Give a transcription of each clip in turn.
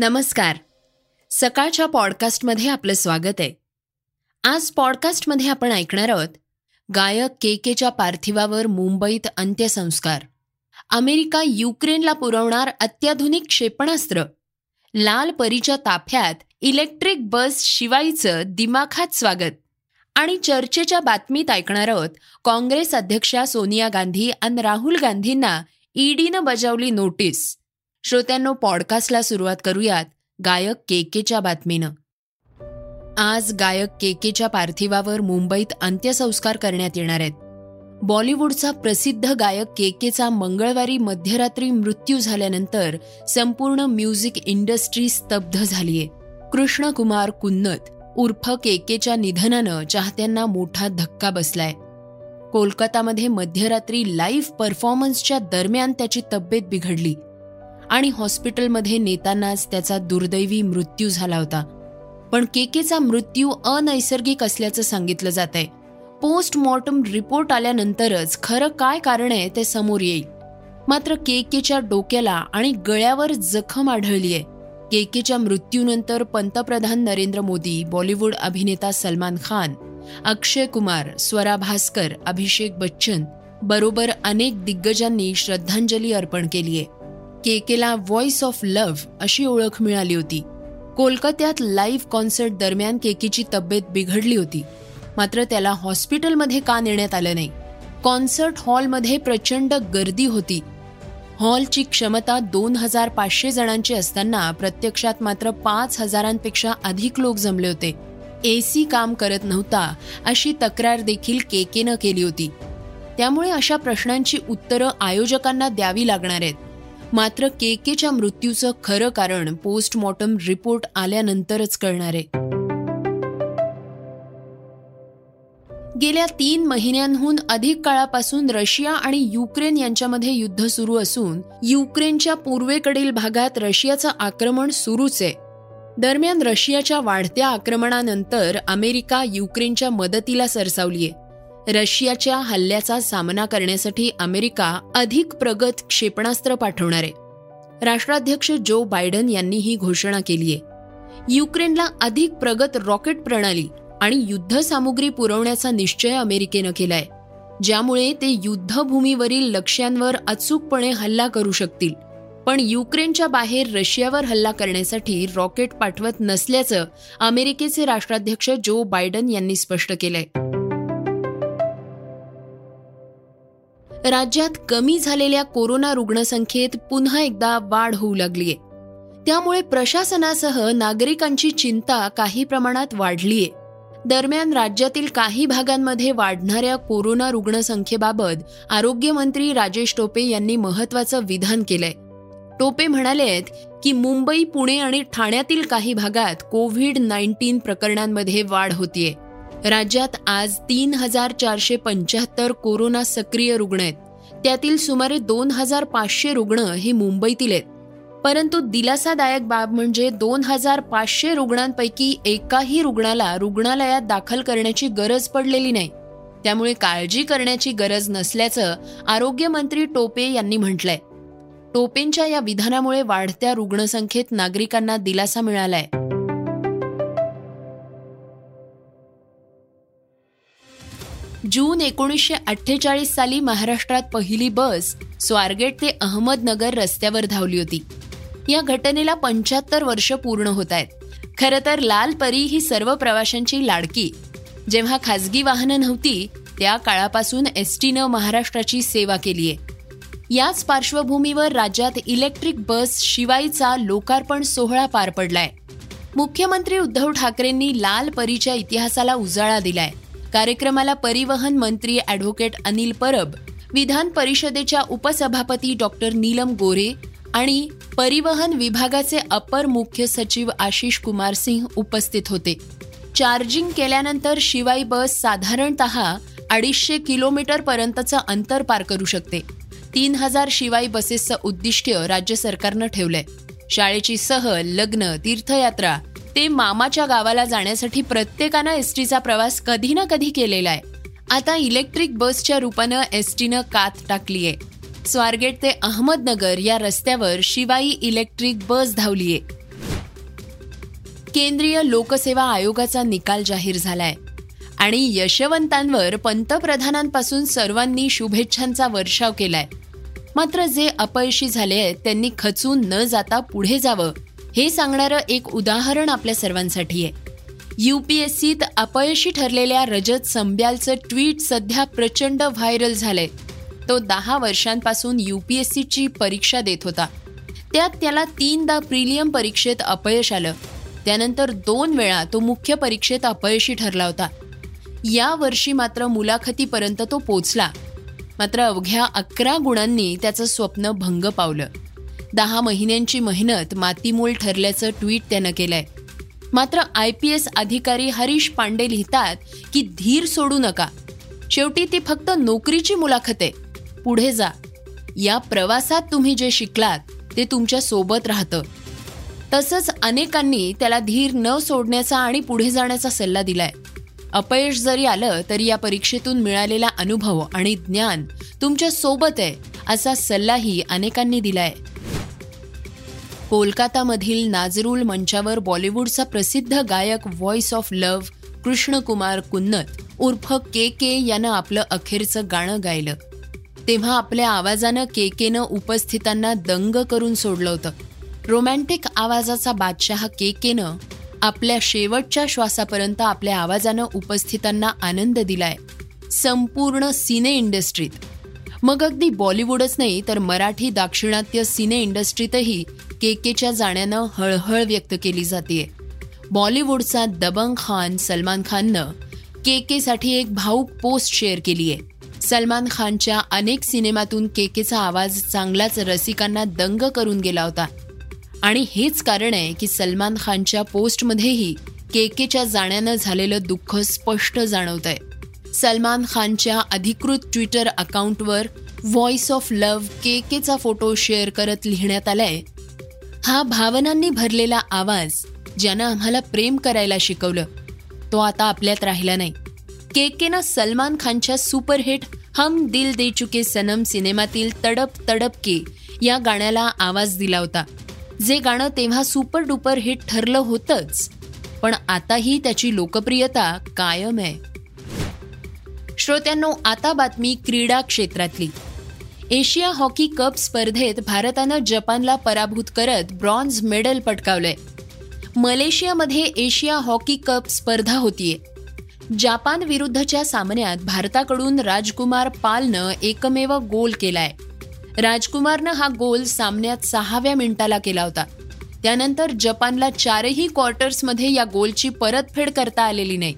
नमस्कार. सकाळच्या पॉडकास्टमध्ये आपलं स्वागत आहे. आज पॉडकास्टमध्ये आपण ऐकणार आहोत गायक के केच्या पार्थिवावर मुंबईत अंत्यसंस्कार. अमेरिका युक्रेनला पुरवणार अत्याधुनिक क्षेपणास्त्र. लाल परीच्या ताफ्यात इलेक्ट्रिक बस शिवाईचं दिमाखात स्वागत. आणि चर्चेच्या बातमीत ऐकणार आहोत काँग्रेस अध्यक्षा सोनिया गांधी आणि राहुल गांधींना ईडीनं बजावली नोटीस. श्रोत्यांनो पॉडकास्टला सुरुवात करूयात गायक केकेच्या बातमीनं. आज गायक केकेच्या पार्थिवावर मुंबईत अंत्यसंस्कार करण्यात येणार आहेत. बॉलिवूडचा प्रसिद्ध गायक केकेचा मंगळवारी मध्यरात्री मृत्यू झाल्यानंतर संपूर्ण म्युझिक इंडस्ट्री स्तब्ध झालीय. कृष्णकुमार कुन्नत उर्फ केकेच्या निधनानं चाहत्यांना मोठा धक्का बसलाय. कोलकातामध्ये मध्यरात्री लाईव्ह परफॉर्मन्सच्या दरम्यान त्याची तब्येत बिघडली. आणि हॉस्पिटलमध्ये नेतानाच त्याचा दुर्दैवी मृत्यू झाला होता. पण केकेचा मृत्यू अनैसर्गिक असल्याचं सांगितलं जात आहे पोस्टमॉर्टम रिपोर्ट आल्यानंतरच खरं काय कारण आहे ते समोर येईल. मात्र केकेच्या डोक्याला आणि गळ्यावर जखम आढळली आहे. केकेच्या मृत्यूनंतर पंतप्रधान नरेंद्र मोदी बॉलिवूड अभिनेता सलमान खान अक्षय कुमार स्वरा भास्कर अभिषेक बच्चन बरोबर अनेक दिग्गजांनी श्रद्धांजली अर्पण केली आहे. केकेला व्हॉइस ऑफ लव्ह अशी ओळख मिळाली होती. कोलकात्यात लाईव्ह कॉन्सर्ट दरम्यान केकेची तब्येत बिघडली होती. मात्र त्याला हॉस्पिटलमध्ये का नेण्यात आलं नाही? कॉन्सर्ट हॉलमध्ये प्रचंड गर्दी होती. हॉलची क्षमता दोन हजार पाचशे जणांची असताना प्रत्यक्षात मात्र पाच हजारांपेक्षा अधिक लोक जमले होते. एसी काम करत नव्हता अशी तक्रार देखील केकेनं केली होती. त्यामुळे अशा प्रश्नांची उत्तरं आयोजकांना द्यावी लागणार आहेत. मात्र केकेच्या मृत्यूचं खरं कारण पोस्टमॉर्टम रिपोर्ट आल्यानंतरच कळणार आहे. गेल्या तीन महिन्यांहून अधिक काळापासून रशिया आणि युक्रेन यांच्यामध्ये युद्ध सुरू असून युक्रेनच्या पूर्वेकडील भागात रशियाचं आक्रमण सुरूच आहे. दरम्यान रशियाच्या वाढत्या आक्रमणानंतर अमेरिका युक्रेनच्या मदतीला सरसावलीये. रशियाच्या हल्ल्याचा सामना करण्यासाठी अमेरिका अधिक प्रगत क्षेपणास्त्र पाठवणार आहे. राष्ट्राध्यक्ष जो बायडन यांनी ही घोषणा केली आहे युक्रेनला अधिक प्रगत रॉकेट प्रणाली आणि युद्धसामुग्री पुरवण्याचा निश्चय अमेरिकेनं केलाय. ज्यामुळे ते युद्धभूमीवरील लक्ष्यांवर अचूकपणे हल्ला करू शकतील. पण युक्रेनच्या बाहेर रशियावर हल्ला करण्यासाठी रॉकेट पाठवत नसल्याचं अमेरिकेचे राष्ट्राध्यक्ष जो बायडन यांनी स्पष्ट केलंय. राज्यात कमी झालेल्या कोरोना रुग्णसंख्येत पुन्हा एकदा वाढ होऊ लागलीय. त्यामुळे प्रशासनासह नागरिकांची चिंता काही प्रमाणात वाढलीय. दरम्यान राज्यातील काही भागांमध्ये वाढणाऱ्या कोरोना रुग्णसंख्येबाबत आरोग्यमंत्री राजेश टोपे यांनी महत्वाचं विधान केलंय. टोपे म्हणालेत की मुंबई पुणे आणि ठाण्यातील काही भागात कोविड नाईन्टीन प्रकरणांमध्ये वाढ होतीये. राज्यात आज तीन हजार चारशे पंच्याहत्तर कोरोना सक्रिय रुग्ण आहेत. त्यातील सुमारे दोन हजार पाचशे रुग्ण हे मुंबईतील आहेत. परंतु दिलासादायक बाब म्हणजे दोन हजार पाचशे रुग्णांपैकी एकाही रुग्णाला रुग्णालयात दाखल करण्याची गरज पडलेली नाही. त्यामुळे काळजी करण्याची गरज नसल्याचं आरोग्यमंत्री टोपे यांनी म्हटलंय. टोपेंच्या या विधानामुळे वाढत्या रुग्णसंख्येत नागरिकांना दिलासा मिळालाय. जून एकोणीसशे अठ्ठेचाळीस साली महाराष्ट्रात पहिली बस स्वारगेट ते अहमदनगर रस्त्यावर धावली होती. या घटनेला पंच्याहत्तर वर्ष पूर्ण होत आहेत. खरं तर लाल परी ही सर्व प्रवाशांची लाडकी. जेव्हा खासगी वाहनं नव्हती त्या काळापासून एस टीनं महाराष्ट्राची सेवा केली आहे. याच पार्श्वभूमीवर राज्यात इलेक्ट्रिक बस शिवाईचा लोकार्पण सोहळा पार पडलाय. मुख्यमंत्री उद्धव ठाकरेंनी लाल परीच्या इतिहासाला उजाळा दिलाय. कार्यक्रमाला परिवहन मंत्री ॲडव्होकेट अनिल परब विधान परिषदेच्या उपसभापती डॉक्टर नीलम गोरे आणि परिवहन विभागाचे अपर मुख्य सचिव आशिष कुमार सिंह उपस्थित होते. चार्जिंग केल्यानंतर शिवाई बस साधारणत अडीचशे किलोमीटर पर्यंतचं अंतर पार करू शकते. तीन हजार शिवाई बसेसचं उद्दिष्ट राज्य सरकारनं ठेवलंय. शाळेची सहल लग्न तीर्थयात्रा ते मामाच्या गावाला जाण्यासाठी प्रत्येकानं एस टीचा प्रवास कधी ना कधी केलेला आहे. आता इलेक्ट्रिक बसच्या रूपानं एसटीनं कात टाकली आहे स्वारगेट ते अहमदनगर या रस्त्यावर शिवाई इलेक्ट्रिक बस धावलीये. केंद्रीय लोकसेवा आयोगाचा निकाल जाहीर झालाय. आणि यशवंतांवर पंतप्रधानांपासून सर्वांनी शुभेच्छांचा वर्षाव केलाय. मात्र जे अपयशी झाले आहेत त्यांनी खचून न जाता पुढे जावं. हे सांगणारं एक उदाहरण आपल्या सर्वांसाठी आहे. युपीएससीत अपयशी ठरलेल्या रजत संब्यालचं ट्विट सध्या प्रचंड व्हायरल झालंय. तो दहा वर्षांपासून युपीएससीची परीक्षा देत होता. त्यात त्याला तीनदा प्रिलियम परीक्षेत अपयश आलं. त्यानंतर दोन वेळा तो मुख्य परीक्षेत अपयशी ठरला होता. या वर्षी मात्र मुलाखतीपर्यंत तो पोचला. मात्र अवघ्या अकरा गुणांनी त्याचं स्वप्न भंग पावलं. दहा महिन्यांची मेहनत मातीमोल ठरल्याचं ट्विट त्यानं केलंय. मात्र आय पी एस अधिकारी हरीश पांडे लिहितात की धीर सोडू नका. शेवटी ती फक्त नोकरीची मुलाखत आहे. पुढे जा. या प्रवासात तुम्ही जे शिकलात ते तुमच्यासोबत राहतं. तसंच अनेकांनी त्याला धीर न सोडण्याचा आणि पुढे जाण्याचा सल्ला दिलाय. अपयश जरी आलं तरी या परीक्षेतून मिळालेला अनुभव आणि ज्ञान तुमच्यासोबत आहे असा सल्लाही अनेकांनी दिलाय. कोलकातामधील नाजरूल मंचावर बॉलिवूडचा प्रसिद्ध गायक voice of love Krishnakumar Kunnath उर्फ के के यानं आपलं अखेरचं गाणं गायलं. तेव्हा आपल्या आवाजानं के केनं उपस्थितांना दंग करून सोडलं होतं. रोमॅन्टिक आवाजाचा बादशाह के केनं आपल्या शेवटच्या श्वासापर्यंत आपल्या आवाजानं उपस्थितांना आनंद दिलाय. संपूर्ण सिने इंडस्ट्रीत. मग अगदी बॉलिवूडच नाही तर मराठी दाक्षिणात्य सिने इंडस्ट्रीतही के केच्या जाण्यानं हळहळ व्यक्त केली जाते बॉलिवूडचा दबंग खान सलमान खाननं के केसाठी एक भाऊक पोस्ट शेअर केली आहे सलमान खानच्या अनेक सिनेमातून केकेचा आवाज चांगलाच रसिकांना दंग करून गेला होता. आणि हेच कारण आहे की सलमान खानच्या पोस्टमध्येही केकेच्या जाण्यानं झालेलं दुःख स्पष्ट जाणवत आहे सलमान खानच्या अधिकृत ट्विटर अकाउंटवर व्हॉइस ऑफ लव्ह के केचा फोटो शेअर करत लिहिण्यात आलाय हा भावनांनी भरलेला आवाज ज्यानं आम्हाला प्रेम करायला शिकवलं तो आता आपल्यात राहिला नाही. के केनं सलमान खानच्या सुपरहिट हम दिल दे चुके सनम सिनेमातील तडप तडप के या गाण्याला आवाज दिला होता. जे गाणं तेव्हा सुपर डुपर हिट ठरलं होतंच पण आताही त्याची लोकप्रियता कायम आहे. श्रोत्यांनो आता बातमी क्रीडा क्षेत्रातली. एशिया हॉकी कप स्पर्धेत भारतानं जपानला पराभूत करत ब्रॉन्झ मेडल पटकावलंय. मलेशियामध्ये एशिया हॉकी कप स्पर्धा होतीये. जापान विरुद्धच्या सामन्यात भारताकडून राजकुमार पालनं एकमेव गोल केलाय. राजकुमारनं हा गोल सामन्यात सहाव्या मिनिटाला केला होता. त्यानंतर जपानला चारही क्वार्टर्समध्ये या गोलची परतफेड करता आलेली नाही.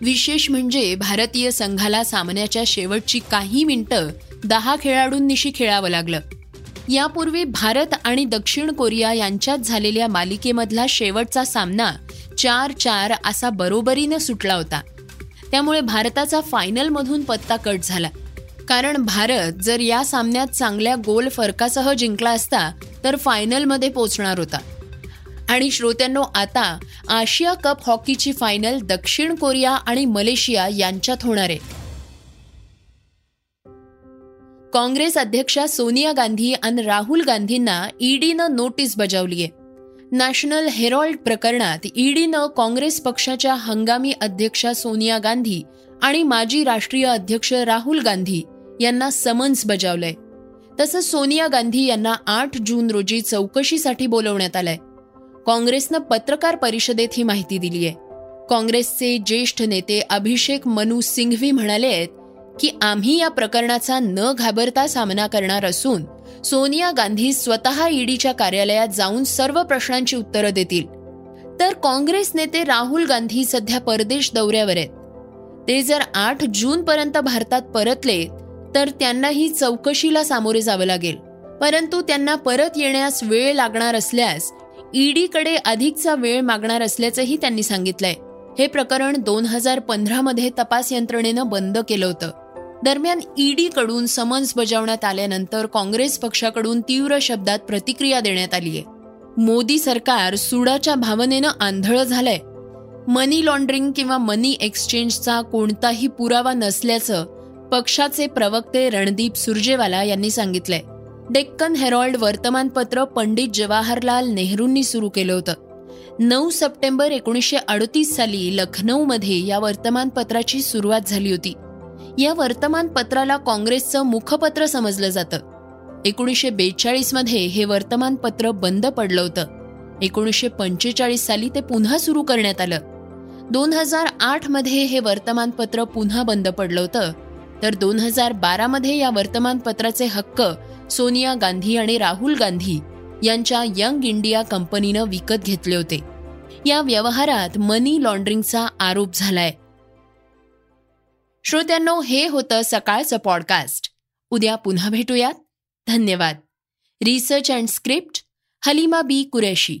विशेष म्हणजे भारतीय संघाला सामन्याच्या शेवटची काही मिनिटं दहा खेळाडूंनिशी खेळावं लागलं. यापूर्वी भारत आणि दक्षिण कोरिया यांच्यात झालेल्या मालिकेमधला शेवटचा सामना चार चार असा बरोबरीनं सुटला होता. त्यामुळे भारताचा फायनलमधून पत्ता कट झाला. कारण भारत जर या सामन्यात चांगल्या गोल फरकासह जिंकला असता तर फायनलमध्ये पोचणार होता. आणि श्रोत्यांनो आता आशिया कप हॉकीची फायनल दक्षिण कोरिया आणि मलेशिया यांच्यात होणार आहे. काँग्रेस अध्यक्षा सोनिया गांधी आणि राहुल गांधींना ईडीनं नोटीस बजावली आहे. नॅशनल हेरॉल्ड प्रकरणात ईडीनं काँग्रेस पक्षाच्या हंगामी अध्यक्षा सोनिया गांधी आणि माजी राष्ट्रीय अध्यक्ष राहुल गांधी यांना समन्स बजावलंय. तसंच सोनिया गांधी यांना आठ जून रोजी चौकशीसाठी बोलवण्यात आलंय. काँग्रेसनं पत्रकार परिषदेत ही माहिती दिली आहे. काँग्रेसचे ज्येष्ठ नेते अभिषेक मनू सिंघवी म्हणाले आहेत की आम्ही या प्रकरणाचा न घाबरता सामना करणार असून सोनिया गांधी स्वतः ईडीच्या कार्यालयात जाऊन सर्व प्रश्नांची उत्तरं देतील. तर काँग्रेस नेते राहुल गांधी सध्या परदेश दौऱ्यावर आहेत. ते जर आठ जून पर्यंत भारतात परतले तर त्यांनाही चौकशीला सामोरे जावं लागेल. परंतु त्यांना परत येण्यास वेळ लागणार असल्यास ईडीकडे अधिकचा वेळ मागणार असल्याचंही त्यांनी सांगितलंय. हे प्रकरण दोन हजार पंधरामध्ये तपास यंत्रणेनं बंद केलं होतं. दरम्यान ईडीकडून समन्स बजावण्यात आल्यानंतर काँग्रेस पक्षाकडून तीव्र शब्दात प्रतिक्रिया देण्यात आली आहे. मोदी सरकार सुडाच्या भावनेनं आंधळ झालंय. मनी लॉन्ड्रिंग किंवा मनी एक्सचेंजचा कोणताही पुरावा नसल्याचं पक्षाचे प्रवक्ते रणदीप सुरजेवाला यांनी सांगितलंय. डेक्कन हेरॉल्ड वर्तमानपत्र पंडित जवाहरलाल नेहरूंनी सुरू केलं होतं. नऊ सप्टेंबर एकोणीसशे अडतीस साली लखनौमध्ये या वर्तमानपत्राची सुरुवात झाली होती. या वर्तमानपत्राला काँग्रेसचं मुखपत्र समजलं जातं. एकोणीसशे बेचाळीसमध्ये हे वर्तमानपत्र बंद पडलं होतं. एकोणीसशे पंचेचाळीस साली ते पुन्हा सुरू करण्यात आलं. दोन हजार आठमध्ये हे वर्तमानपत्र पुन्हा बंद पडलं होतं. तर दोन हजार बारामध्ये या वर्तमानपत्राचे हक्क सोनिया गांधी आणि राहुल गांधी यांच्या यंग इंडिया कंपनीनं विकत घेतले होते. या व्यवहारात मनी लॉन्ड्रिंगचा आरोप झालाय. श्रोत्यांनो हे होतं सकाळचं पॉडकास्ट. उद्या पुन्हा भेटूयात. धन्यवाद. Research and script Halima Bi Qureshi.